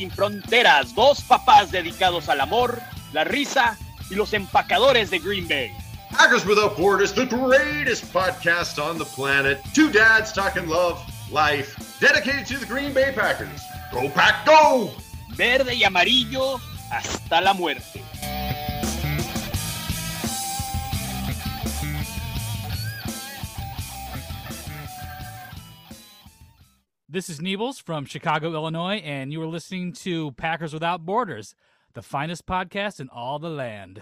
sin fronteras, dos papás dedicados al amor, la risa y los empacadores de Green Bay. Packers Without Borders, the greatest podcast on the planet. Two dads talking love, life, dedicated to the Green Bay Packers. Go Pack, go! Verde y amarillo hasta la muerte. This is Niebles from Chicago, Illinois, and you are listening to Packers Without Borders, the finest podcast in all the land.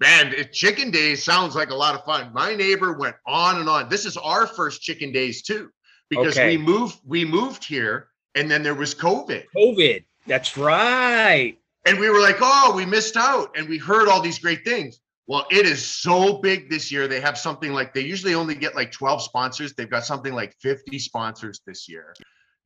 Man, Chicken Days sounds like a lot of fun. My neighbor went on and on. This is our first Chicken Days too, because Okay. we moved we moved here, and then there was COVID, COVID. That's right. and we were like, oh, we missed out, and we heard all these great things. Well, it is so big this year. They have something like they usually only get like 12 sponsors. They've got something like 50 sponsors this year.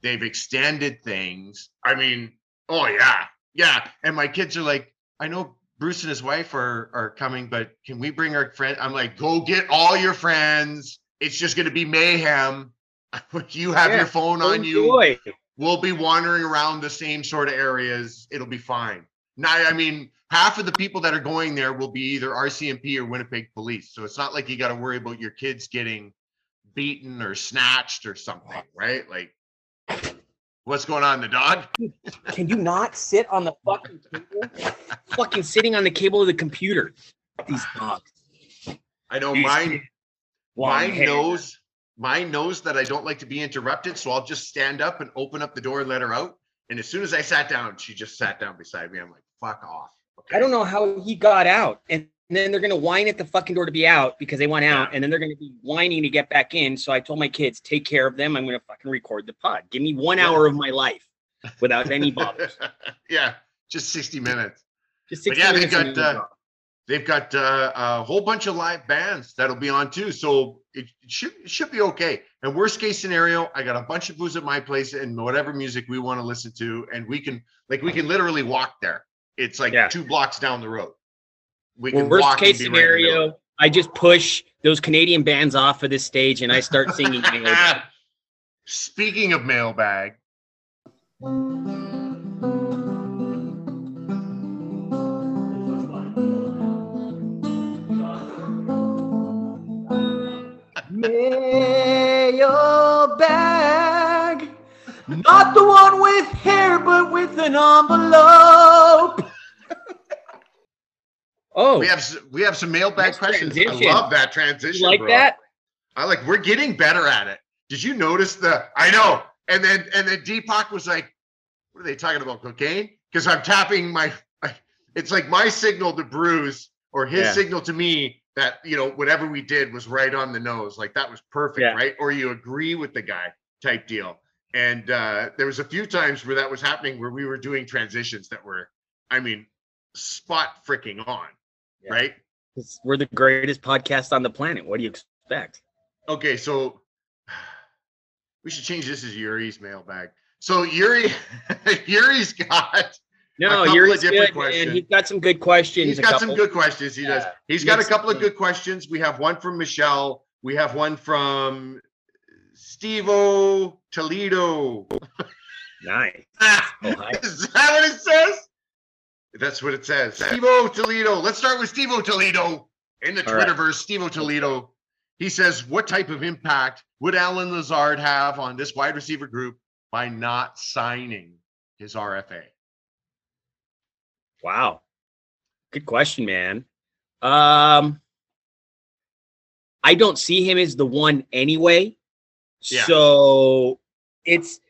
They've extended things. I mean, oh yeah. Yeah. And my kids are like, I know Bruce and his wife are are coming, but can we bring our friend? I'm like, go get all your friends. It's just gonna be mayhem. you have Yeah, your phone on you we'll be wandering around the same sort of areas. It'll be fine. Now, I mean, half of the people that are going there will be either RCMP or Winnipeg police. So it's not like you got to worry about your kids getting beaten or snatched or something, right? Like, what's going on, the dog? Can you not sit on the fucking cable? fucking sitting on the cable of the computer. These dogs. I know These mine. Long Mine hair. knows. Mine knows that I don't like to be interrupted, so I'll just stand up and open up the door and let her out. And as soon as I sat down, she just sat down beside me. I'm like, "Fuck off." Okay? I don't know how he got out. And then they're gonna whine at the fucking door to be out because they want out, and then they're gonna be whining to get back in. So I told my kids, take care of them. I'm gonna fucking record the pod. Give me one hour of my life without any bothers. yeah, just 60 minutes. Just But 60 yeah, they minutes and got, uh. They've got uh, a whole bunch of live bands that'll be on too, so it, it should it should be okay. And worst case scenario, I got a bunch of booze at my place and whatever music we want to listen to, and we can like we can literally walk there. It's like Yeah. two blocks down the road. We Well, can worst walk case be right in the middle. scenario, I just push those Canadian bands off of this stage and I start singing. Mailbag. Speaking of mailbag, Mailbag, not the one with hair, but with an envelope. Oh, we have we have some mailbag questions. transition. I love that transition. you like bro. that? I like we're getting better at it. Did you notice the I know. And then and then Deepak was like, what are they talking about? Cocaine? Because I'm tapping my it's like my signal to Bruce or his Yeah. signal to me that you know whatever we did was right on the nose. Like that was perfect, Yeah. right? Or you agree with the guy type deal. And uh there was a few times where that was happening where we were doing transitions that were, I mean, spot freaking on. Yeah. Right. We're the greatest podcast on the planet. What do you expect? Okay, so we should change this as Yuri's mailbag. So Yuri, Yuri's got No, of different good, man. questions. He's got some good questions. He's got some good questions. He does. Yeah, He's got a couple of good questions. We have one from Michelle. We have one from Stevo Toledo. Nice. Ah, Oh, is that what it says? That's what it says. Stevo Toledo. Let's start with Stevo Toledo in the All right. Twitterverse. Stevo Toledo. He says, "What type of impact would Allen Lazard have on this wide receiver group by not signing his RFA?" Wow. Good question, man. Um, I don't see him as the one anyway. Yeah. So it's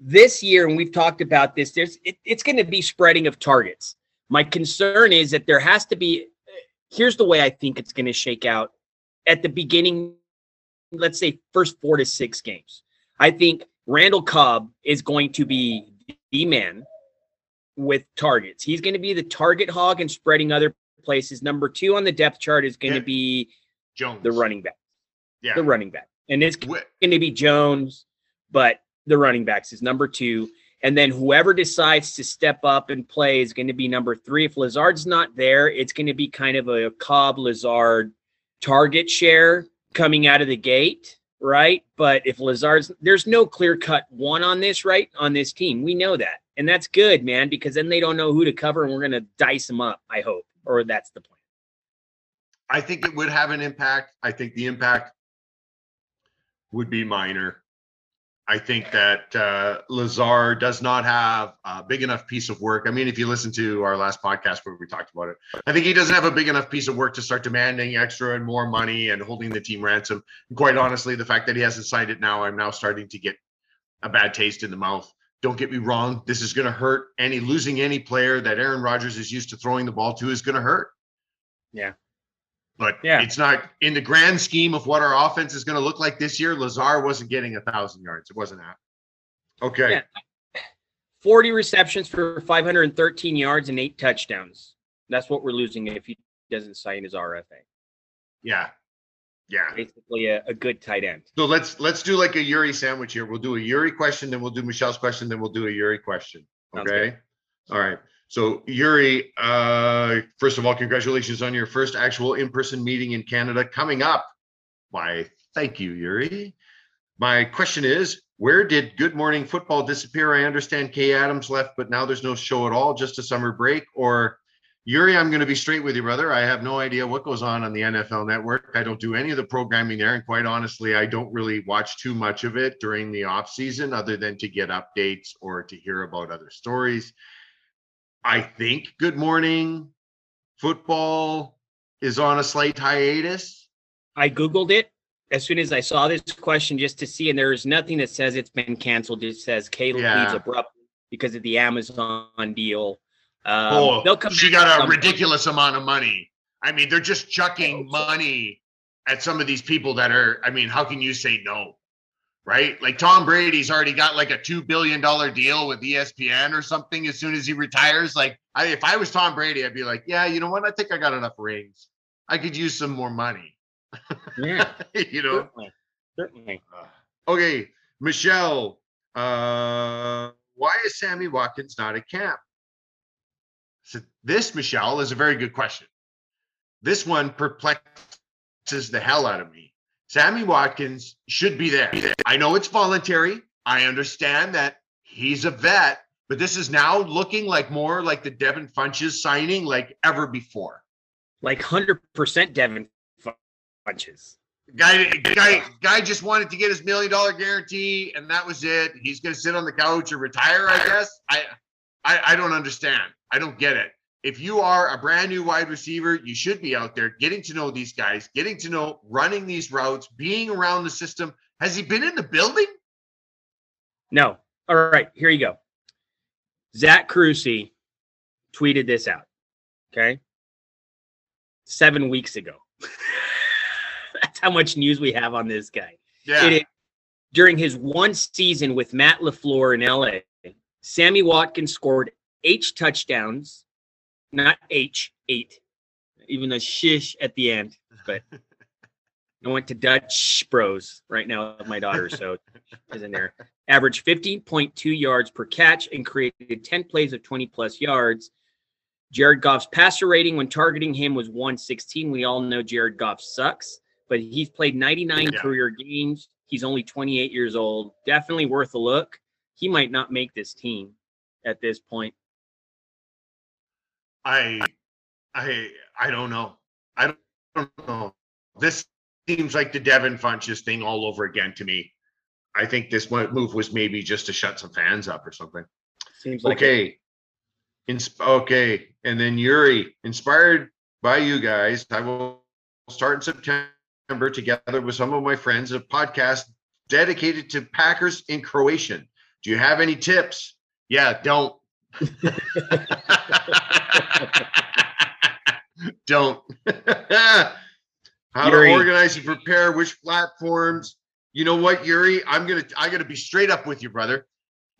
this year, and we've talked about this. There's it, it's going to be spreading of targets. My concern is that there has to be. Here's the way I think it's going to shake out at the beginning. Let's say first four to six games. I think Randall Cobb is going to be the man with targets. He's going to be the target hog and spreading other places. Number two on the depth chart is going Yeah. to be Jones. the running back. Yeah. The running back. And it's going to be Jones, but the running backs is number two. And then whoever decides to step up and play is going to be number three. If Lazard's not there, it's going to be kind of a Cobb Lazard target share coming out of the gate, right? But if Lazard's there's no clear cut one on this, right? On this team. We know that. And that's good, man, because then they don't know who to cover and we're going to dice them up, I hope. Or that's the plan. I think it would have an impact. I think the impact would be minor. I think that uh, Lazar does not have a big enough piece of work. I mean, if you listen to our last podcast where we talked about it, I think he doesn't have a big enough piece of work to start demanding extra and more money and holding the team ransom. And quite honestly, the fact that he hasn't signed it now, I'm now starting to get a bad taste in the mouth. Don't get me wrong. This is going to hurt any losing any player that Aaron Rodgers is used to throwing the ball to is going to hurt. Yeah. But Yeah. it's not in the grand scheme of what our offense is going to look like this year. Lazar wasn't getting a thousand yards. It wasn't that. Okay. Yeah. 40 receptions for 513 yards and eight touchdowns. That's what we're losing if he doesn't sign his RFA. Yeah. Yeah. Basically, a, a good tight end. So let's let's do like a Yuri sandwich here. We'll do a Yuri question, then we'll do Michelle's question, then we'll do a Yuri question. Okay. All right. So Yuri, uh, first of all, congratulations on your first actual in-person meeting in Canada coming up. Why, thank you, Yuri. My question is, where did Good Morning Football disappear? I understand Kay Adams left, but now there's no show at all, just a summer break. Or Yuri, I'm going to be straight with you, brother. I have no idea what goes on on the NFL network. I don't do any of the programming there. And quite honestly, I don't really watch too much of it during the off season other than to get updates or to hear about other stories. I think Good Morning Football is on a slight hiatus. I Googled it as soon as I saw this question just to see, and there is nothing that says it's been canceled. It says Caleb Yeah. leaves abruptly because of the Amazon deal. Um, oh, they'll come she got a point. ridiculous amount of money. I mean, they're just chucking money at some of these people that are, I mean, how can you say no? Right? Like Tom Brady's already got like a $2 billion deal with ESPN or something as soon as he retires. Like, I, if I was Tom Brady, I'd be like, yeah, you know what? I think I got enough rings. I could use some more money. Yeah, you know? certainly. Certainly. Okay, Michelle, uh, why is Sammy Watkins not at camp? So this, Michelle, is a very good question. This one perplexes the hell out of me. Sammy Watkins should be there. I know it's voluntary. I understand that he's a vet, but this is now looking like more like the Devin Funchess signing like ever before. Like 100% Devin Funchess. Guy, guy, guy just wanted to get his million dollar guarantee, and that was it. He's going to sit on the couch or retire, I guess. I, I, I don't understand. I don't get it. If you are a brand new wide receiver, you should be out there getting to know these guys, getting to know running these routes, being around the system. Has he been in the building? No. All right, here you go. Zach Crucy tweeted this out. Okay. Seven weeks ago. That's how much news we have on this guy. Yeah. Is, during his one season with Matt LaFleur in LA, Sammy Watkins scored eight touchdowns, not H, eight, even though shish at the end. But I went to Dutch Bros right now with my daughter, so is in there. Averaged 15.2 yards per catch and created 10 plays of 20 plus yards. Jared Goff's passer rating when targeting him was 116. We all know Jared Goff sucks, but he's played 99 Yeah. career games. He's only 28 years old. Definitely worth a look. He might not make this team at this point. I, I, I don't know. I don't, don't know. This seems like the Devin Funchess thing all over again to me. I think this move was maybe just to shut some fans up or something. Seems like it. Okay. Ins- okay. And then Yuri, inspired by you guys, I will start in September together with some of my friends a podcast dedicated to Packers in Croatian. Do you have any tips? Yeah, don't. don't. How Yuri. to organize and prepare, which platforms. You know what, Yuri? I'm gonna I gotta be straight up with you, brother.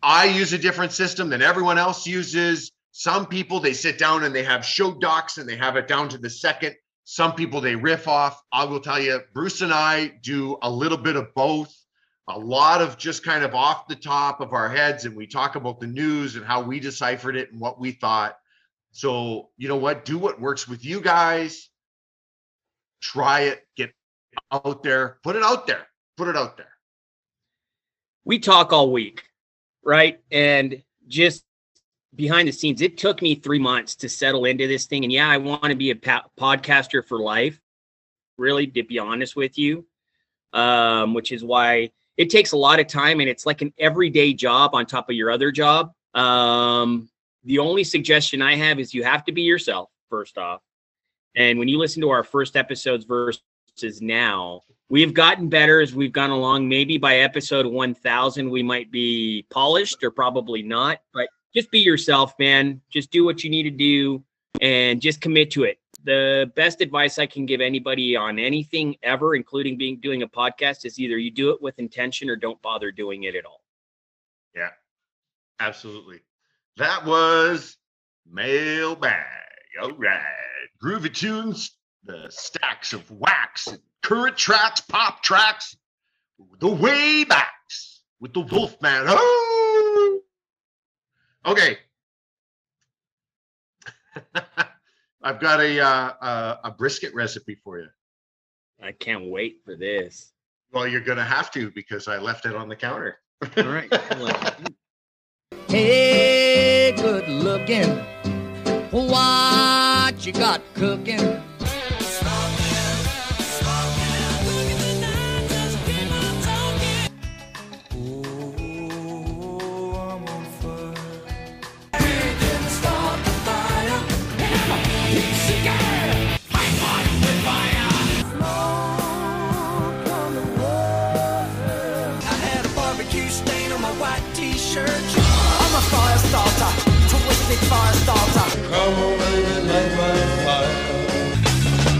I use a different system than everyone else uses. Some people they sit down and they have show docs and they have it down to the second. Some people they riff off. I will tell you, Bruce and I do a little bit of both. A lot of just kind of off the top of our heads, and we talk about the news and how we deciphered it and what we thought. So, you know what? Do what works with you guys. Try it, get out there, put it out there, put it out there. we talk all week, right? And just behind the scenes, it took me three months to settle into this thing. And yeah, I want to be a podcaster for life, really, to be honest with you, um, which is why it takes a lot of time and it's like an everyday job on top of your other job. Um, the only suggestion I have is you have to be yourself, first off. And when you listen to our first episodes versus now, we've gotten better as we've gone along. Maybe by episode 1000, we might be polished or probably not, but just be yourself, man. Just do what you need to do and just commit to it. The best advice I can give anybody on anything ever, including being doing a podcast, is either you do it with intention or don't bother doing it at all. Yeah, absolutely. That was mailbag. All right. Groovy tunes, the stacks of wax, current tracks, pop tracks, the way backs with the Wolfman. Oh! Okay. I've got a, uh, a a brisket recipe for you. I can't wait for this. Well, you're gonna have to because I left it on the counter. All right. Hey, good looking. What you got cooking? Twisted fire starter.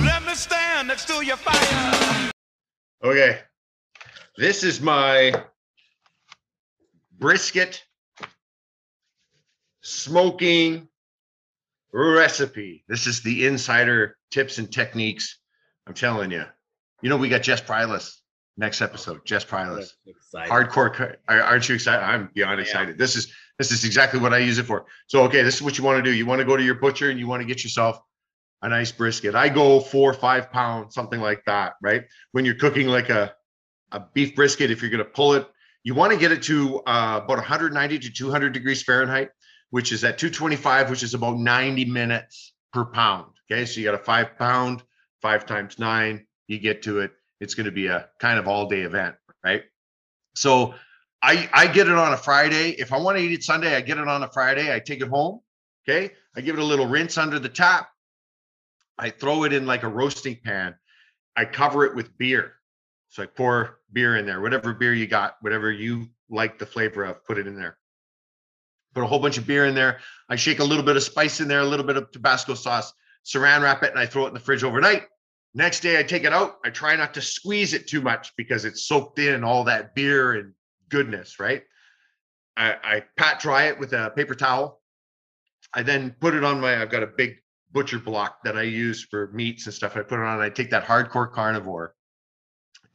Let me stand next to your fire. Okay. This is my brisket smoking recipe. This is the insider tips and techniques. I'm telling you. You know, we got Jess Prylis next episode. Jess Prylis. Hardcore. are- Aren't you excited? I'm beyond excited. This is this is exactly what I use it for. So, okay, this is what you want to do. You want to go to your butcher and you want to get yourself a nice brisket. I go four or five pounds, something like that, right? When you're cooking like a, a beef brisket, if you're going to pull it, you want to get it to uh, about 190 to 200 degrees Fahrenheit, which is at 225, which is about 90 minutes per pound. Okay, so you got a five pound, five times nine, you get to it. It's going to be a kind of all day event, right? So I I get it on a Friday. If I want to eat it Sunday, I get it on a Friday. I take it home. Okay, I give it a little rinse under the tap. I throw it in like a roasting pan. I cover it with beer. So I pour beer in there, whatever beer you got, whatever you like the flavor of, put it in there. Put a whole bunch of beer in there. I shake a little bit of spice in there, a little bit of Tabasco sauce, saran wrap it, and I throw it in the fridge overnight. Next day, I take it out. I try not to squeeze it too much because it's soaked in all that beer and goodness, right? I, I pat dry it with a paper towel. I then put it on my, I've got a big butcher block that I use for meats and stuff. I put it on, I take that hardcore carnivore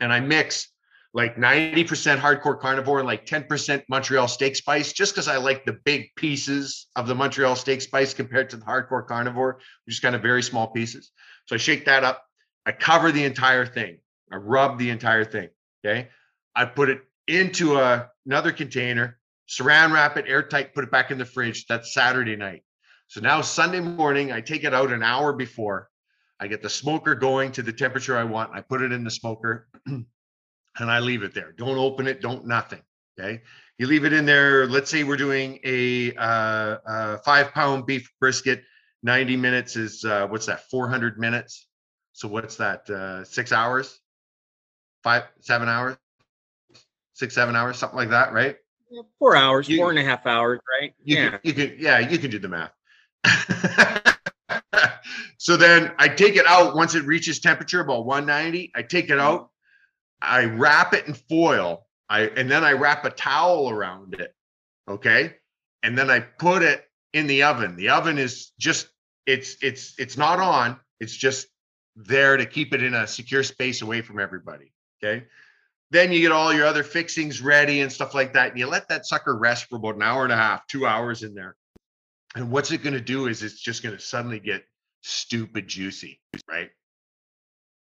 and I mix like 90% hardcore carnivore and like 10% Montreal steak spice, just because I like the big pieces of the Montreal steak spice compared to the hardcore carnivore, which is kind of very small pieces. So I shake that up. I cover the entire thing. I rub the entire thing. Okay. I put it into a, another container, saran wrap it airtight, put it back in the fridge. That's Saturday night. So now Sunday morning, I take it out an hour before. I get the smoker going to the temperature I want. I put it in the smoker and I leave it there. Don't open it. Don't nothing. Okay. You leave it in there. Let's say we're doing a, uh, uh, five pound beef brisket. 90 minutes is, uh, what's that? 400 minutes. So what's that? Uh, six hours, five, seven hours, six, seven hours, something like that, right? Four hours, You- four and a half hours, right? You yeah. can, you can, yeah, you can do the math. so then I take it out once it reaches temperature about 190. I take it out, I wrap it in foil, I and then I wrap a towel around it. Okay. And then I put it in the oven. The oven is just it's it's it's not on. It's just there to keep it in a secure space away from everybody. Okay. Then you get all your other fixings ready and stuff like that. And you let that sucker rest for about an hour and a half, two hours in there. And what's it going to do is it's just going to suddenly get stupid juicy, right?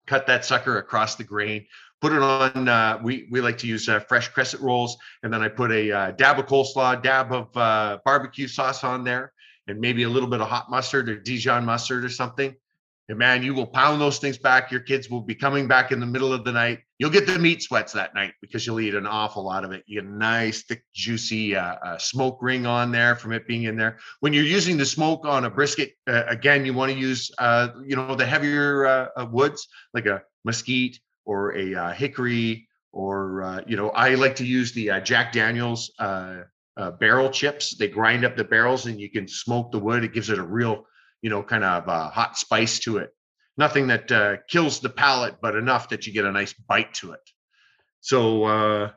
Cut that sucker across the grain, put it on. Uh, we we like to use uh, fresh crescent rolls, and then I put a uh, dab of coleslaw, dab of uh, barbecue sauce on there, and maybe a little bit of hot mustard or Dijon mustard or something. And man, you will pound those things back. Your kids will be coming back in the middle of the night. You'll get the meat sweats that night because you'll eat an awful lot of it. You get a nice, thick, juicy uh, uh, smoke ring on there from it being in there. When you're using the smoke on a brisket, uh, again, you want to use, uh, you know, the heavier uh, uh, woods like a mesquite or a hickory, or you know, I like to use the Jack Daniels barrel chips. They grind up the barrels, and you can smoke the wood. It gives it a real, you know, kind of uh, hot spice to it. Nothing that uh, kills the palate, but enough that you get a nice bite to it. So uh,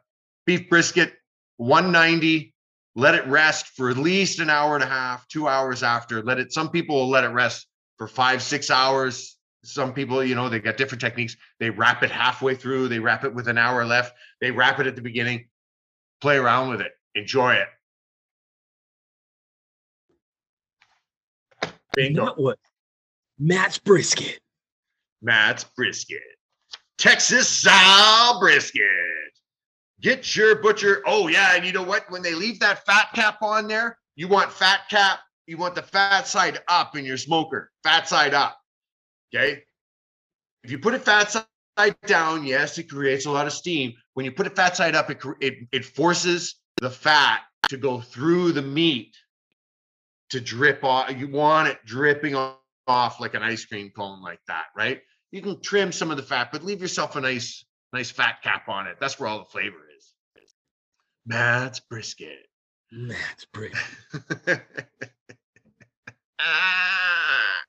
beef brisket, 190. Let it rest for at least an hour and a half, two hours after. Let it. Some people will let it rest for five, six hours. Some people, you know, they got different techniques. They wrap it halfway through. They wrap it with an hour left. They wrap it at the beginning. Play around with it. Enjoy it. Bingo. Not what? Matt's brisket. Matt's brisket. Texas style brisket. Get your butcher. Oh, yeah. And you know what? When they leave that fat cap on there, you want fat cap. You want the fat side up in your smoker. Fat side up. Okay. If you put it fat side down, yes, it creates a lot of steam. When you put it fat side up, it, it, it forces the fat to go through the meat to drip off. You want it dripping off like an ice cream cone like that, right? You can trim some of the fat, but leave yourself a nice, nice fat cap on it. That's where all the flavor is. Matt's brisket. Matt's brisket. Ah.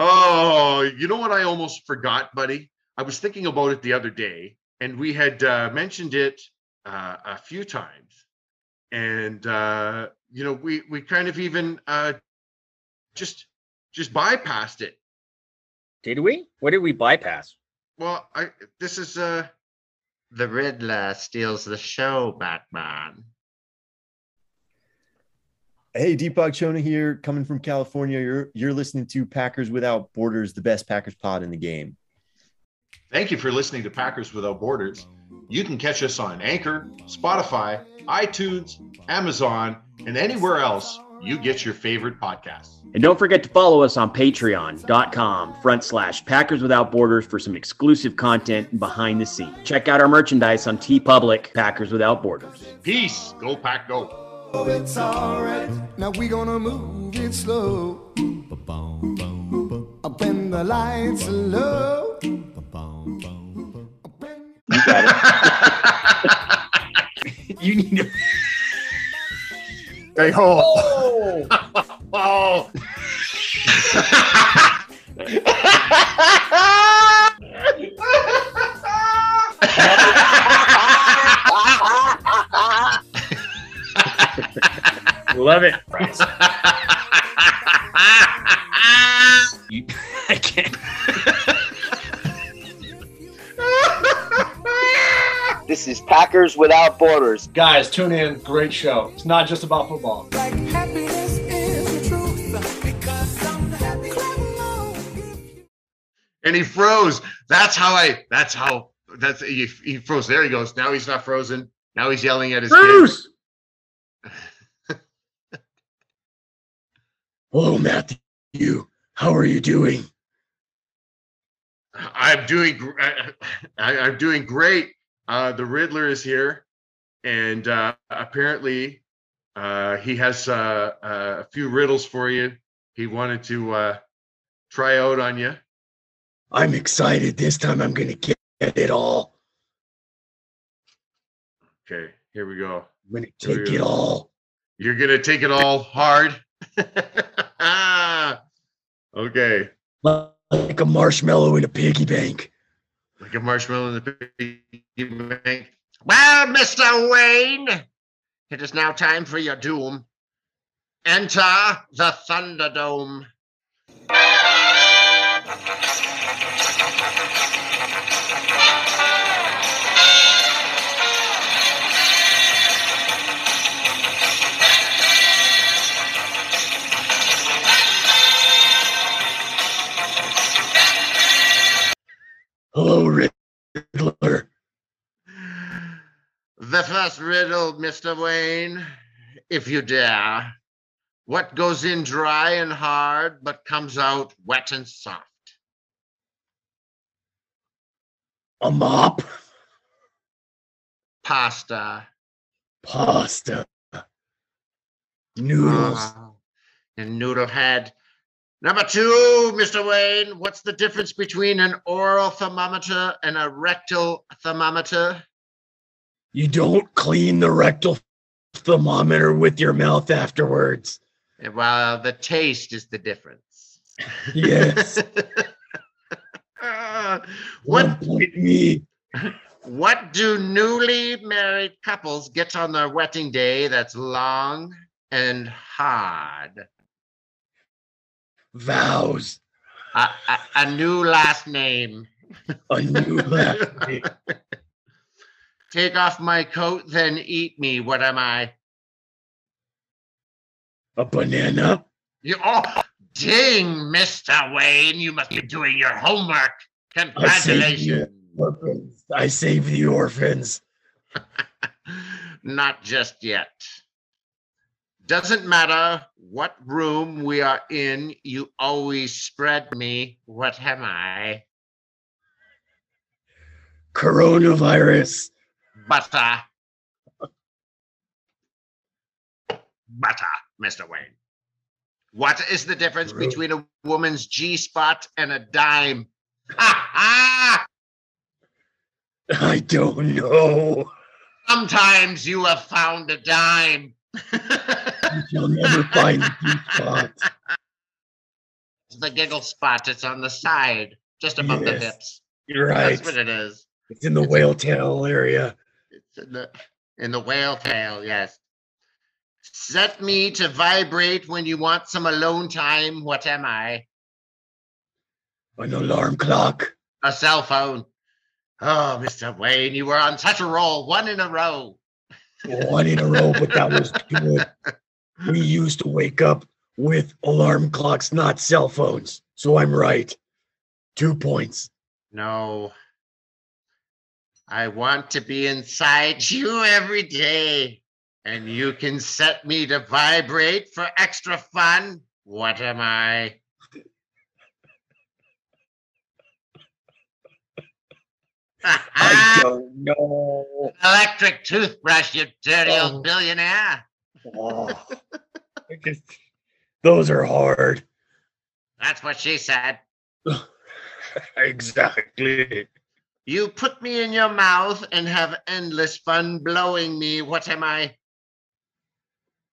Oh, you know what I almost forgot, buddy? I was thinking about it the other day, and we had uh, mentioned it uh, a few times, and uh, you know, we we kind of even uh, just just bypassed it. Did we? What did we bypass? Well, I this is uh, the Riddler steals the show, Batman. Hey, Deepak Chona here, coming from California. You're you're listening to Packers Without Borders, the best Packers pod in the game. Thank you for listening to Packers Without Borders. You can catch us on Anchor, Spotify, iTunes, Amazon, and anywhere else you get your favorite podcasts. And don't forget to follow us on patreon.com front slash Packers Without Borders for some exclusive content and behind the scenes. Check out our merchandise on TeePublic, Packers Without Borders. Peace. Go Pack Go. Oh, it's alright. Now we gonna move it slow. Up when the lights are low. You it. you need to. Hey ho. Oh. Love it. Is Packers Without Borders. Guys, tune in. Great show. It's not just about football. Like happiness is the truth. Because I'm happy. Clap along if you and he froze. That's how I. That's how. That's he, he froze. There he goes. Now he's not frozen. Now he's yelling at his kid. Bruce! Hello, Matthew. How are you doing? I'm doing. gr- I, I, I'm doing great. Uh, the Riddler is here, and uh, apparently, uh, he has uh, uh, a few riddles for you. He wanted to uh, try out on you. I'm excited. This time I'm going to get it all. Okay, here we go. I'm going to take it all. You're gonna take it all hard. okay, Like a marshmallow in a piggy bank. Like a marshmallow in the piggy bank. Well, Mister Wayne, it is now time for your doom. Enter the Thunderdome. Hello, Riddler. The first riddle, Mr. Wayne, if you dare. What goes in dry and hard, but comes out wet and soft? A mop. Pasta. Pasta. Noodles. Ah, and noodle head. Number two, Mr. Wayne, what's the difference between an oral thermometer and a rectal thermometer? You don't clean the rectal thermometer with your mouth afterwards. Eh, well, the taste is the difference. Yes. What point me. what do newly married couples get on their wedding day that's long and hard? Vows. A, a, a new last name. A new last name. Take off my coat, then eat me. What am I? A banana. You oh ding, Mr. Wayne. You must be doing your homework. Congratulations. Orphans. I save the orphans. Not just yet. Doesn't matter what room we are in, you always spread me. What am I? Coronavirus. Butter. Butter, Mr. Wayne. What is the difference between a woman's G spot and a dime? Ha ha! I don't know. Sometimes you have found a dime. You'll never find the deep spot. It's the giggle spot. It's on the side, just above the hips. You're right. That's what it is. It's in the whale tail area. It's in the in the whale tail. Yes. Set me to vibrate when you want some alone time. What am I? An alarm clock. A cell phone. Oh, Mr. Wayne, you were on such a roll, one in a row. One in a row, but that was good. We used to wake up with alarm clocks, not cell phones. So I'm right. Two points. No. I want to be inside you every day, and you can set me to vibrate for extra fun. What am I? I don't know. Electric toothbrush, you dirty Oh. old billionaire. Oh, just- those are hard. That's what she said. Exactly. You put me in your mouth and have endless fun blowing me. What am I?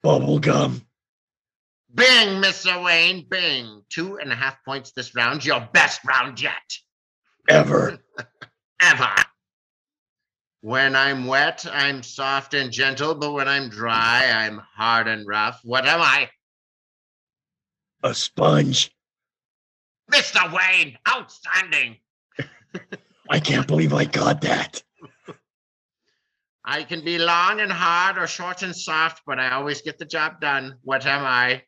Bubble gum. Bing, Mr. Wayne, bing. Two and a half points this round. Your best round yet. Ever. Ever. When I'm wet, I'm soft and gentle, but when I'm dry, I'm hard and rough. What am I? A sponge. Mr. Wayne, outstanding. I can't believe I got that. I can be long and hard or short and soft, but I always get the job done. What am I?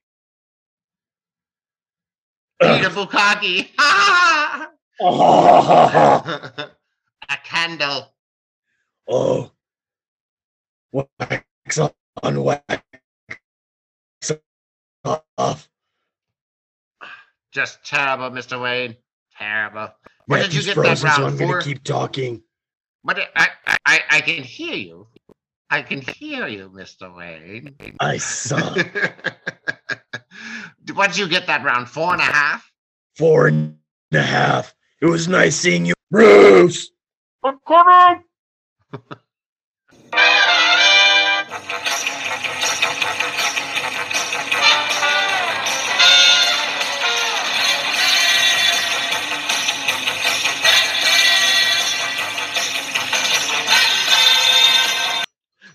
Peter Bukaki. A candle. Oh, wax on wax off. Just terrible, Mr. Wayne. Terrible. What did you Matthew's get that frozen, so I'm gonna for? keep talking. But I, I, I, I can hear you. I can hear you, Mr. Wayne. I suck. what did you get that round? Four and a half? Four and a half. It was nice seeing you, Bruce. I'm coming.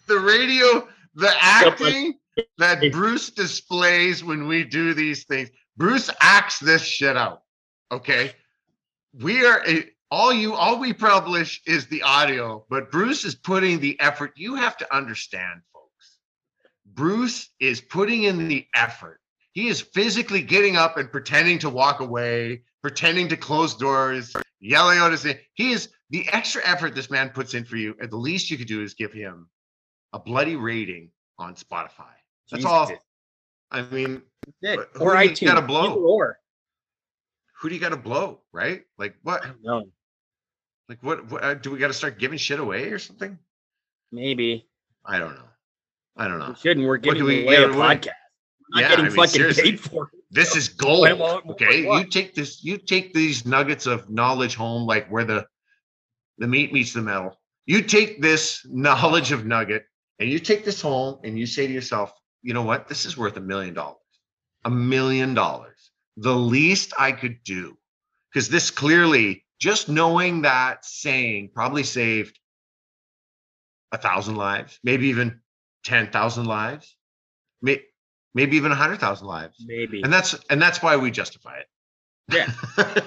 the radio, the acting, that Bruce displays when we do these things. Bruce acts this shit out. Okay. We are eh, all you all we publish is the audio, but Bruce is putting the effort. You have to understand, folks. Bruce is putting in the effort. He is physically getting up and pretending to walk away, pretending to close doors, yelling out his name. He is the extra effort this man puts in for you. And the least you could do is give him a bloody rating on Spotify. That's all. I mean, That's it. Who Or do you iTunes. gotta blow? Either Or. who do you got to blow, right? Like what? Know. Like what? what uh, do we got to start giving shit away or something? Maybe. I don't know. I don't know. We shouldn't. We're giving we away a podcast. Yeah, getting I mean, fucking paid for it. This is gold. Wait, what- what- okay, you take this. You take these nuggets of knowledge home, like where the the meat meets the metal. You take this knowledge of nugget and you take this home and you say to yourself, you know what? This is worth a million dollars. A million dollars. The least I could do. Because this clearly, just knowing that saying probably saved a thousand lives, maybe even 10,000 lives, may, maybe even a hundred thousand lives. Maybe. And that's and that's why we justify it. Yeah.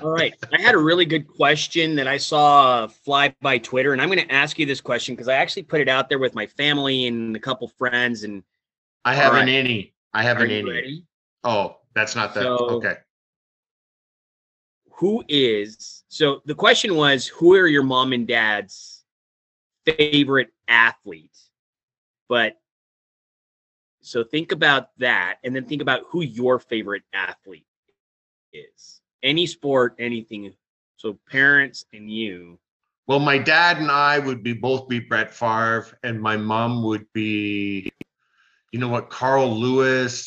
All right. I had a really good question that I saw fly by Twitter, and I'm going to ask you this question because I actually put it out there with my family and a couple friends. And I have right. I have are an you ready? Oh, that's not the So- okay. Who is so? The question was, who are your mom and dad's favorite athlete But so think about that, and then think about who your favorite athlete is. Any sport, anything. So parents and you. Well, my dad and I would be both be Brett Favre, and my mom would be, you know what, Carl Lewis,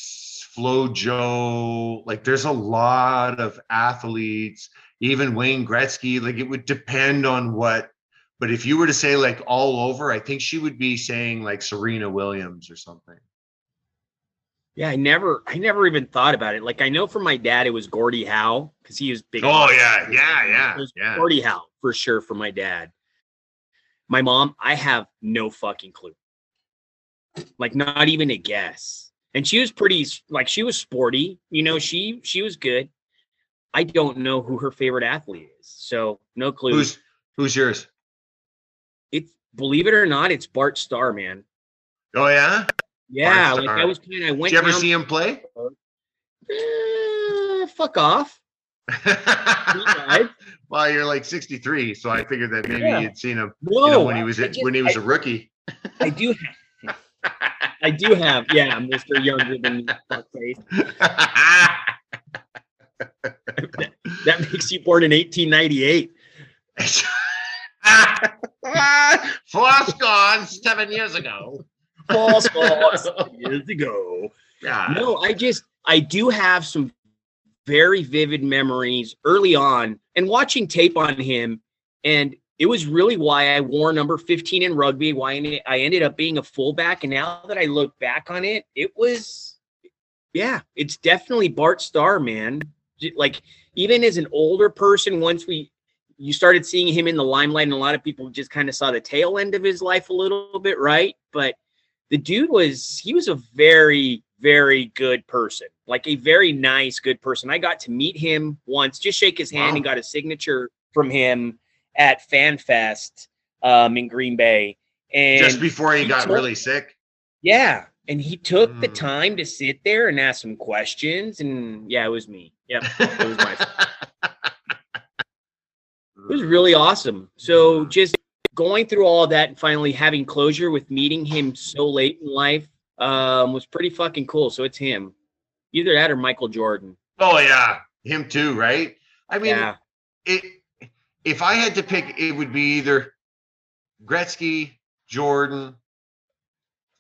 Flo-Jo. Like, there's a lot of athletes, even Wayne Gretzky. Like, it would depend on what. But if you were to say like all over, I think she would be saying like Serena Williams or something. Yeah, I never, I never even thought about it. Like I know from my dad, it was Gordie Howe because he was big. Oh yeah, yeah, yeah, It was yeah. Gordie Howe for sure for my dad. My mom, I have no fucking clue. Like not even a guess. And she was pretty like she was sporty, you know, she she was good. I don't know who her favorite athlete is. So no clue. Who's who's yours? it's believe it or not, it's Bart Starr, man. Oh yeah. Yeah, like I was kind of I Did went you ever see him play? Eh, fuck off. well, you're like 63, so I figured that maybe Yeah. you'd seen him No, you know, when he was I when he was I- a rookie. I do have. I do have, yeah, Mr. Younger than me, fuckface. That makes you born in 1898. Force gone seven years ago. False, false. Years ago. Yeah. No, I just, I do have some very vivid memories early on and watching tape on him. And it was really why I wore number 15 in rugby, why I ended up being a fullback. And now that I look back on it, it was, yeah, it's definitely Bart Starr, man. Like, even as an older person, once we, you started seeing him in the limelight, and a lot of people just kind of saw the tail end of his life a little bit, right? But the dude was, he was a very, very good person, like a very nice, good person. I got to meet him once, just shake his hand and got a signature from him at FanFest um, in Green Bay. And Just before he he got told- really sick. yeah, and he took the Mm. time to sit there and ask some questions. And yeah, it was me. Yep, it was my. It was really awesome. So just going through all that and finally having closure with meeting him so late in life um, was pretty fucking cool. So it's him, either that or Michael Jordan. Oh yeah, him too, right? I mean, yeah, it. If I had to pick, it would be either Gretzky, Jordan,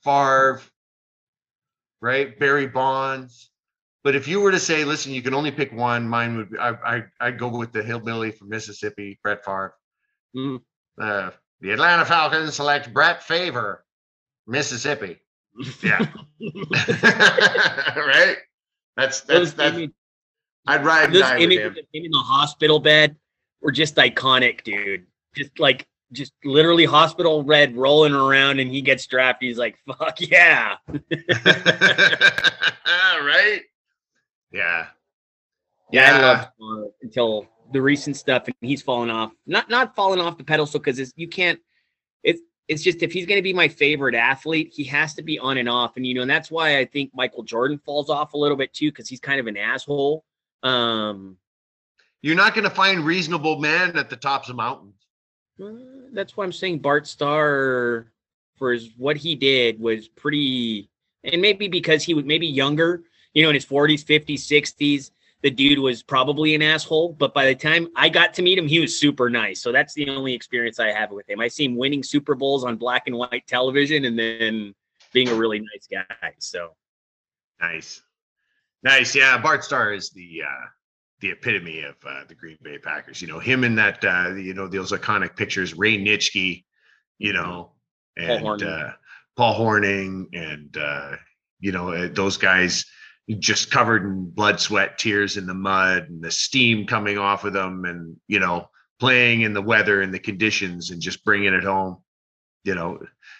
Favre, right? Barry Bonds. But if you were to say, listen, you can only pick one, mine would be I I I'd go with the hillbilly from Mississippi, Brett Favre. Mm. Uh, the Atlanta Falcons select Brett Favre, Mississippi. Yeah. right? That's that's that's I'd ride and die with him. in the hospital bed were just iconic, dude. Just like just literally hospital red rolling around and he gets drafted. He's like, fuck yeah. right? Yeah. Yeah, I loved Connor until the recent stuff, and he's fallen off. Not not falling off the pedestal because you can't. It's it's just if he's going to be my favorite athlete, he has to be on and off, and you know, and that's why I think Michael Jordan falls off a little bit too because he's kind of an asshole. Um, You're not going to find reasonable men at the tops of mountains. uh, that's why I'm saying Bart Starr for his what he did was pretty, and maybe because he was maybe younger, you know, in his 40s, 50s, 60s. The dude was probably an asshole, but by the time I got to meet him, he was super nice. So that's the only experience I have with him. I see him winning Super Bowls on black and white television, and then being a really nice guy. So Nice. Nice. Yeah. Bart Starr is the uh the epitome of uh, the Green Bay Packers. You know, him in that uh, you know, those iconic pictures, Ray Nitschke, you know, Paul and uh Paul Hornung and uh, you know, uh, those guys just covered in blood, sweat, tears in the mud and the steam coming off of them and you know, playing in the weather and the conditions and just bringing it home. You know,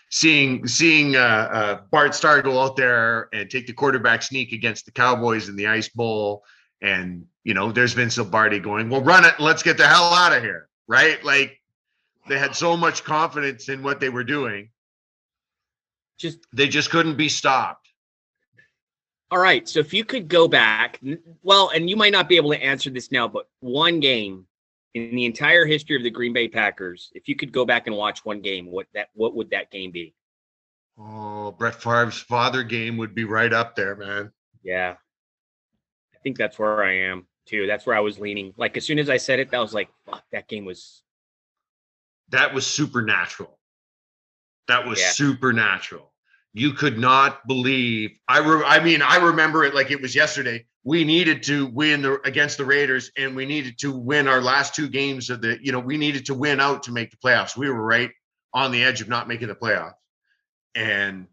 seeing seeing uh, uh, Bart Starr go out there and take the quarterback sneak against the Cowboys in the Ice Bowl, and you know, there's Vince Lombardi going, "Well, run it, let's get the hell out of here!" Right? Like they had so much confidence in what they were doing, just they just couldn't be stopped. All right. So if you could go back, well, and you might not be able to answer this now, but one game in the entire history of the Green Bay Packers, if you could go back and watch one game, what that what would that game be? Oh, Brett Favre's father game would be right up there, man. Yeah. I think that's where I am too. That's where I was leaning. Like as soon as I said it, that was like, fuck, that game was That was supernatural. That was Yeah. supernatural. You could not believe. I re- I mean, I remember it like it was yesterday. We needed to win the against the Raiders, and we needed to win our last two games of the. You know, we needed to win out to make the playoffs. We were right on the edge of not making the playoffs, and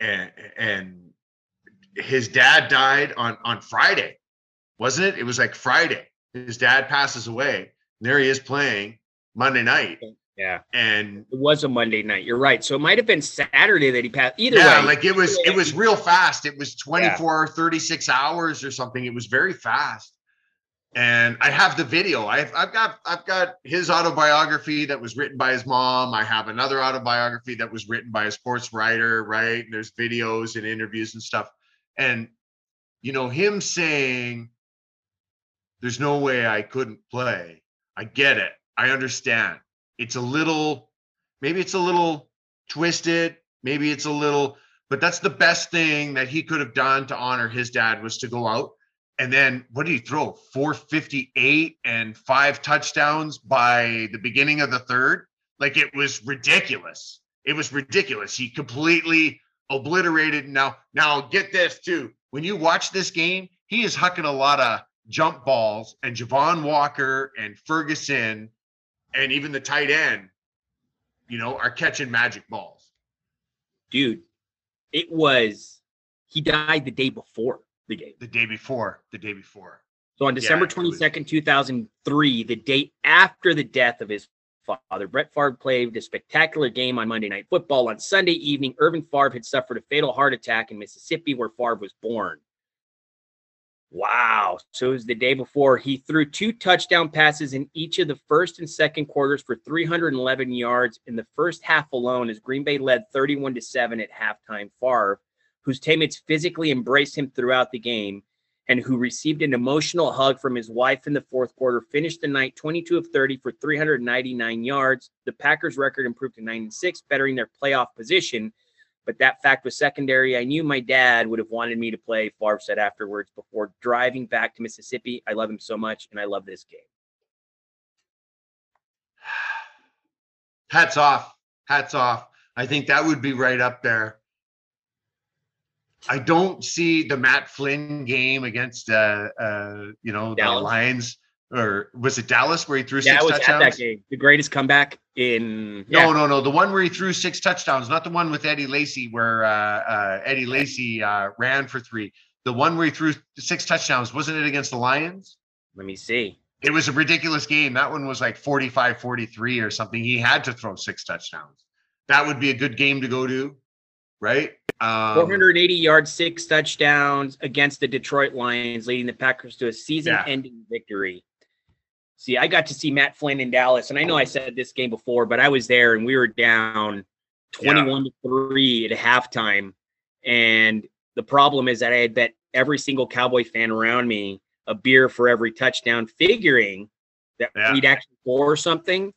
and and his dad died on on Friday, wasn't it? It was like Friday. His dad passes away. And there he is playing Monday night, yeah. and It was a Monday night. You're right. So it might have been Saturday that he passed. Either yeah, way, like it was it was real fast. It was Yeah. 24 36 hours or something. It was very fast. And I have the video. I've I've got I've got his autobiography that was written by his mom. I have another autobiography that was written by a sports writer, right? And there's videos and interviews and stuff. And you know, him saying there's no way I couldn't play. I get it. I understand. It's a little maybe it's a little twisted, maybe it's a little but that's the best thing that he could have done to honor his dad was to go out and then what did he throw 458 and five touchdowns by the beginning of the third like it was ridiculous it was ridiculous he completely obliterated. Now now get this too. When you watch this game he is hucking a lot of jump balls and Javon Walker and Ferguson and even the tight end you know are catching magic balls. Dude, it was he died the day before the game. the day before the day before. So on December it 22nd, 2003, the day after the death of his father, Brett Favre played a spectacular game on Monday Night Football. On Sunday evening, Irvin Favre had suffered a fatal heart attack in Mississippi, where Favre was born. Wow. So it was the day before. He threw two touchdown passes in each of the first and second quarters for 311 yards in the first half alone as Green Bay led 31 to 7 at halftime. Favre, whose teammates physically embraced him throughout the game, and who received an emotional hug from his wife in the fourth quarter, finished the night 22 of 30 for 399 yards. The Packers' record improved to 9 and 6, bettering their playoff position. But that fact was secondary. I knew my dad would have wanted me to play, Favre said afterwards before driving back to Mississippi. I love him so much, and I love this game. hats off hats off i think that would be right up there i don't see the matt flynn game against uh uh you know the lions or was it dallas where he threw Yeah, six I was at touchdowns that game. The greatest comeback in. no yeah. no no the one where he threw six touchdowns not the one with eddie lacy where uh, uh eddie lacy uh ran for three the one where he threw six touchdowns wasn't it against the lions Let me see. It was a ridiculous game. That one was like 45 43 or something. He had to throw six touchdowns. That would be a good game to go to, right? Um, 480 yards, six touchdowns against the Detroit Lions, leading the Packers to a season-ending victory. See, I got to see Matt Flynn in Dallas, and I know I said this game before, but I was there, and we were down 21 to three at halftime, and the problem is that I had bet every single Cowboy fan around me a beer for every touchdown, figuring that Yeah. we'd actually score something.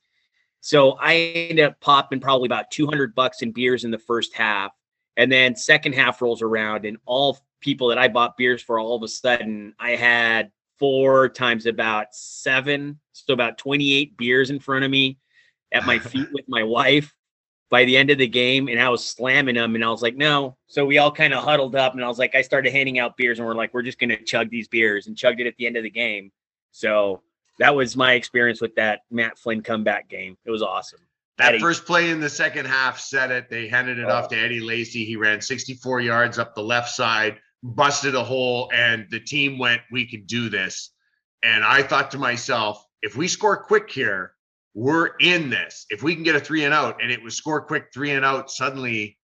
So I ended up popping probably about 200 bucks in beers in the first half. And then second half rolls around, and all people that I bought beers for, all of a sudden, I had four times about seven, so about 28 beers in front of me at my feet with my wife by the end of the game. And I was slamming them, and I was like, no. So we all kind of huddled up, and I was like, I started handing out beers, and we're like, we're just going to chug these beers, and chugged it at the end of the game. So that was my experience with that Matt Flynn comeback game. It was awesome. That Eddie. first play in the second half said it. They handed it off to Eddie Lacy. He ran 64 yards up the left side, busted a hole, and the team went, We can do this. And I thought to myself, if we score quick here, we're in this. If we can get a three and out, and it was score quick, three and out, suddenly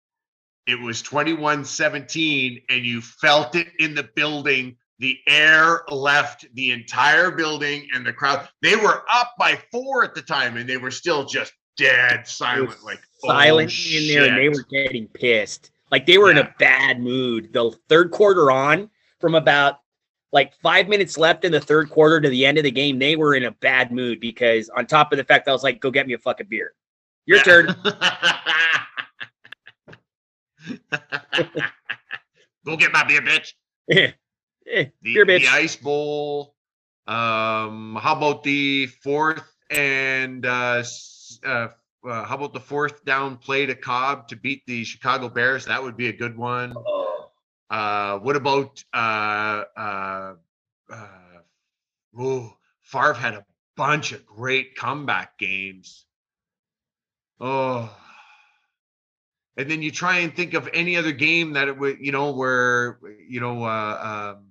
it was 21 17, and you felt it in the building. The air left the entire building and the crowd. They were up by four at the time, and they were still just dead silent, like oh, silent in there, and they were getting pissed. Like they were in a bad mood. The third quarter on, from about like five minutes left in the third quarter to the end of the game, they were in a bad mood because on top of the fact that I was like, "Go get me a fucking beer." Your Yeah. turn. Go get my beer, bitch. Eh, The, beer, bitch. the ice bowl. Um, how about the fourth and uh, uh, uh, how about the fourth down play to Cobb to beat the Chicago Bears? That would be a good one. Uh, what about uh, uh, uh, oh, Favre had a bunch of great comeback games. Oh, and then you try and think of any other game that it would, you know, where you know uh, um,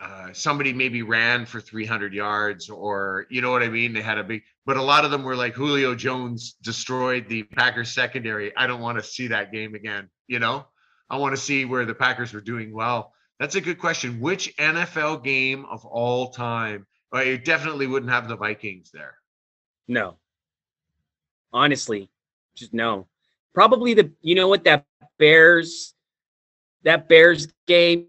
uh, somebody maybe ran for 300 yards, or you know what I mean. They had a big, but a lot of them were like Julio Jones destroyed the Packers secondary. I don't want to see that game again. You know. I want to see where the Packers were doing well. That's a good question. Which NFL game of all time? Well, it definitely wouldn't have the Vikings there. no. Honestly, just no. Probably the you know what that Bears that Bears game,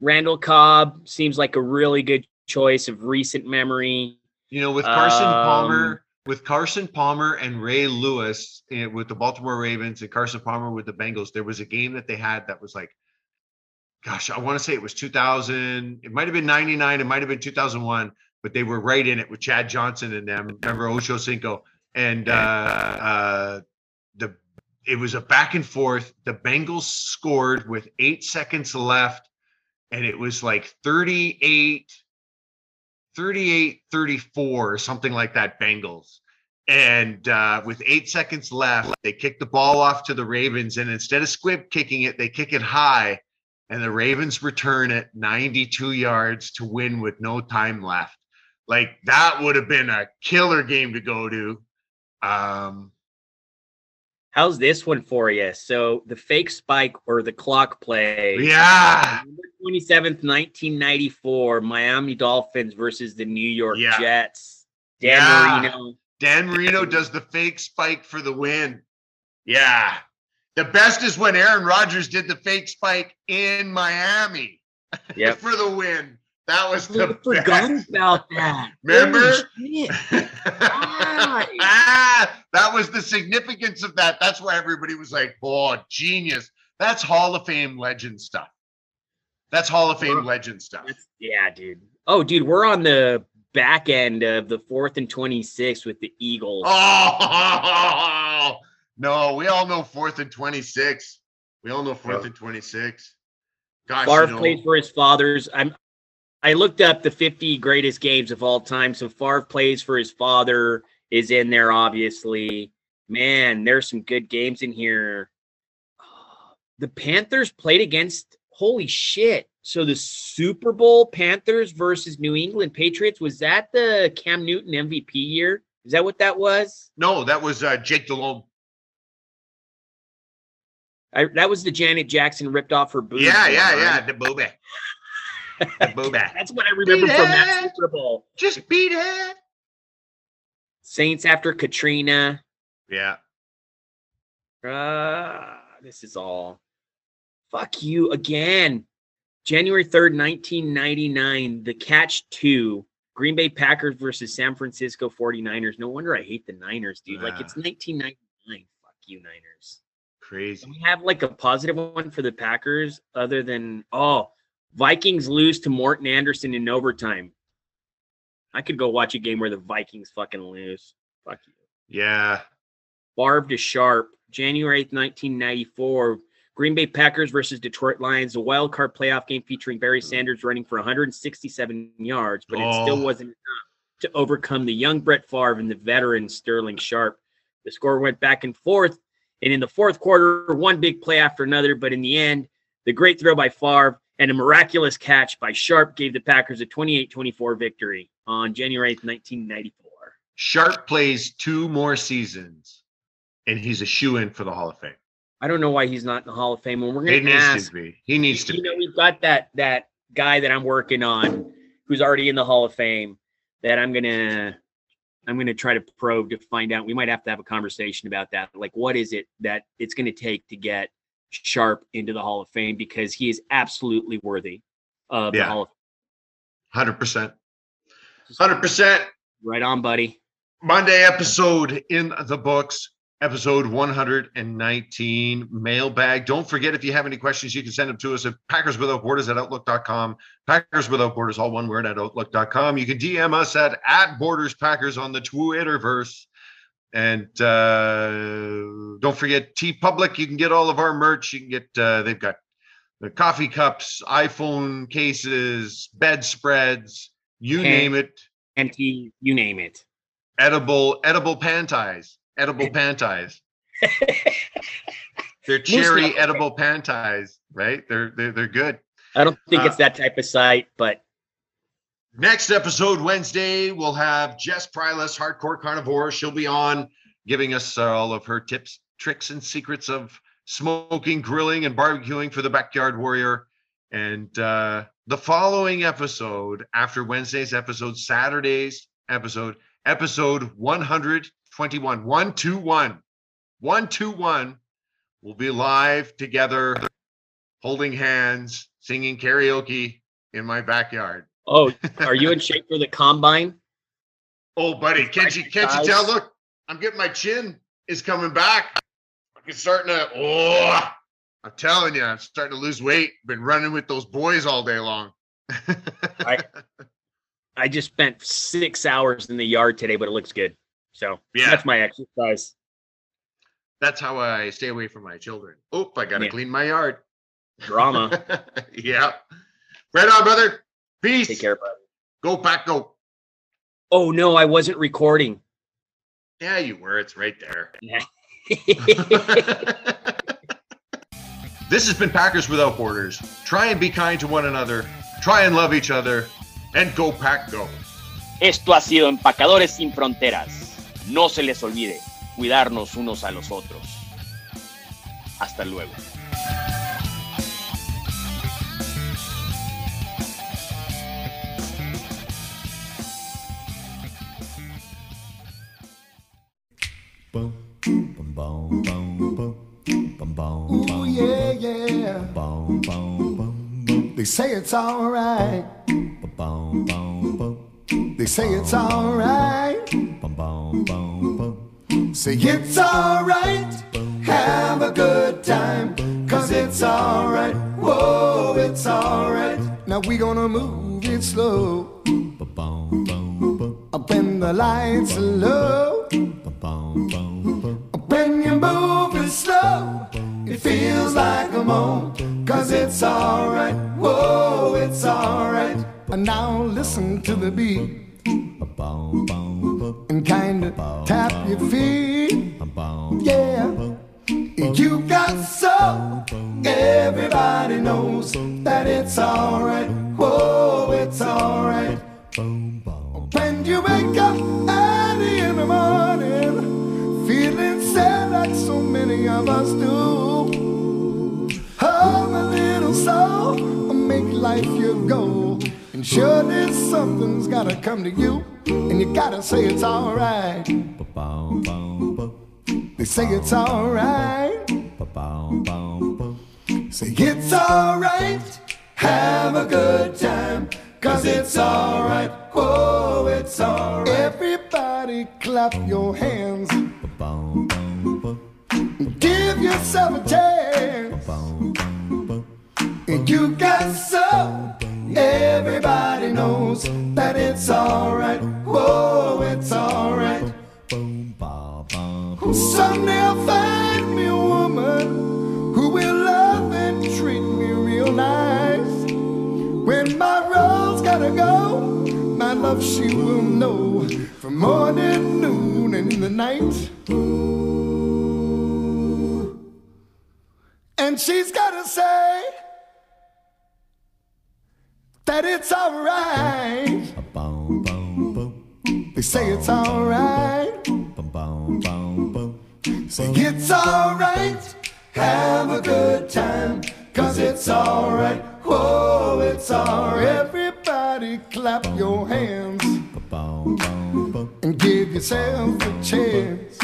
Randall Cobb seems like a really good choice of recent memory. You know, with Carson Um, Palmer, with Carson Palmer and Ray Lewis eh, with the Baltimore Ravens and Carson Palmer with the Bengals, there was a game that they had that was like, gosh, I want to say it was 2000. It might have been 99. It might have been 2001, but they were right in it with Chad Johnson and them. Remember Ocho Cinco and uh, uh, the it was a back and forth. The Bengals scored with eight seconds left, and it was like 38 38 34 or something like that bengals. And uh, with eight seconds left they kick the ball off to the ravens and instead of squib kicking it they kick it high and the ravens return it 92 yards to win with no time left. Like that would have been a killer game to go to. Um How's this one for you? So the fake spike or the clock play. yeah 27th, 1994, Miami Dolphins versus the New York Yeah. Jets. Dan Yeah. Marino. Dan Marino does the fake spike for the win. Yeah. The best is when Aaron Rodgers did the fake spike in Miami Yep. for the win. That was I the forgot best. about that. Remember? Ah, that was the significance of that. That's why everybody was like, oh, genius. That's Hall of Fame legend stuff. That's Hall of Fame legend stuff. Yeah, dude. Oh, dude, we're on the back end of the fourth and 26 with the Eagles. Oh, no, we all know fourth and 26. We all know fourth and 26. Gosh, Favre you know, played for his fathers. I'm I looked up the 50 greatest games of all time. So Favre plays for his father is in there, obviously. Man, there's some good games in here. The Panthers played against holy shit. So the Super Bowl Panthers versus New England Patriots was that the Cam Newton MVP year? Is that what that was? No, that was uh, Jake Delhomme. I, that was the Janet Jackson ripped off her boobs. Yeah, yeah, right? yeah. The booby. The booby. That's what I remember from that Super Bowl. Just beat it. Saints after Katrina. Yeah. Uh, this is all. Fuck you again. January 3rd, 1999, the catch two. Green Bay Packers versus San Francisco 49ers. No wonder I hate the Niners, dude. Like it's Ah. 1999. Fuck you, Niners. Crazy. Do we have like a positive one for the Packers other than oh Vikings lose to Morten Andersen in overtime. I could go watch a game where the Vikings fucking lose. Fuck you. Yeah. Barb to Sharpe, January 8th, 1994. Green Bay Packers versus Detroit Lions, a wild card playoff game featuring Barry hmm. Sanders running for 167 yards, but it still Oh. wasn't enough to overcome the young Brett Favre and the veteran Sterling Sharpe. The score went back and forth, and in the fourth quarter, one big play after another, but in the end, the great throw by Favre and a miraculous catch by Sharpe gave the Packers a 28-24 victory on January 8th, 1994. Sharpe plays two more seasons, and he's a shoe in for the Hall of Fame. I don't know why he's not in the Hall of Fame. When we're He going to needs ask, to be. He needs to you know, be. we've got that that guy that I'm working on, who's already in the Hall of Fame. That I'm gonna, I'm gonna try to probe to find out. We might have to have a conversation about that. Like, what is it that it's going to take to get Sharpe into the Hall of Fame because he is absolutely worthy of the Yeah. Hall of Hundred percent. Hundred percent. Right on, buddy. Monday episode in the books, episode 119, mailbag. Don't forget if you have any questions, you can send them to us at Packers Without Borders at Outlook.com. Packers Without Borders, all one word at Outlook.com. You can DM us at, at Borders Packers on the Twitterverse. And uh, don't forget TeePublic. You can get all of our merch. You can get, uh, they've got the coffee cups, iPhone cases, bedspreads, you And- name it And he, you name it. edible edible panties edible panties they're cherry edible panties right they're they're, they're good I don't think Uh, it's that type of site, but next episode wednesday we'll have jess prylis hardcore carnivore. She'll be on giving us uh, all of her tips tricks and secrets of smoking grilling and barbecuing for the backyard warrior. And uh the following episode after wednesday's episode saturday's episode episode 121 121 121 we'll be live together holding hands singing karaoke in my backyard oh, are you in shape for the combine? oh buddy can't you can't you tell look i'm getting my chin is coming back i'm starting to oh i'm telling you i'm starting to lose weight been running with those boys all day long I just spent six hours in the yard today, but it looks good. So Yeah. that's my exercise. that's how i stay away from my children oh i gotta Yeah. clean my yard Drama. yeah. Right on, brother. Peace. Take care, buddy. Go back, go. Oh no, I wasn't recording. Yeah, you were. It's right there. this has been Packers Without Borders. Try and be kind to one another. Try and love each other. And go, Pack, go. Esto ha sido Empacadores sin Fronteras. No se les olvide cuidarnos unos a los otros. Hasta luego. Say it's alright. They say it's alright. Say it's alright. Have a good time. Cause it's alright. Whoa, it's alright. Now we gonna move it slow. Up when the lights low. boom. When you move it slow, it feels like a moan. Cause it's alright. Whoa, it's alright. And now listen to the beat and kinda tap your feet. Yeah. You got soul. Everybody knows that it's alright. Whoa, it's alright. When you wake up early in the morning, feeling sad like so many of us do. Oh, my little soul, make life your goal. And surely something's gotta come to you, and you gotta say it's alright. They say it's alright. Say it's alright. Have a good time. Cause it's alright. Whoa, it's alright. Everybody clap your hands. Give yourself a chance. You got soul. Everybody knows that it's alright. Whoa, it's alright. Someday I'll find me a woman who will love and treat me real nice. When my road's gotta go, my love she will know from morning, noon, and in the night. And she's gotta say that it's alright. They say it's alright. Say it's alright. Have a good time. Cause it's alright. Whoa, it's alright. Everybody clap your hands and give yourself a chance.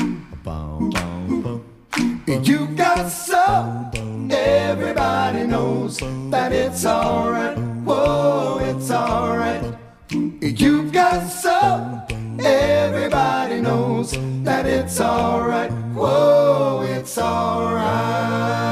You got soul. Everybody knows that it's alright. Whoa, it's alright. You've got soul. Everybody knows that it's alright. Whoa, it's alright.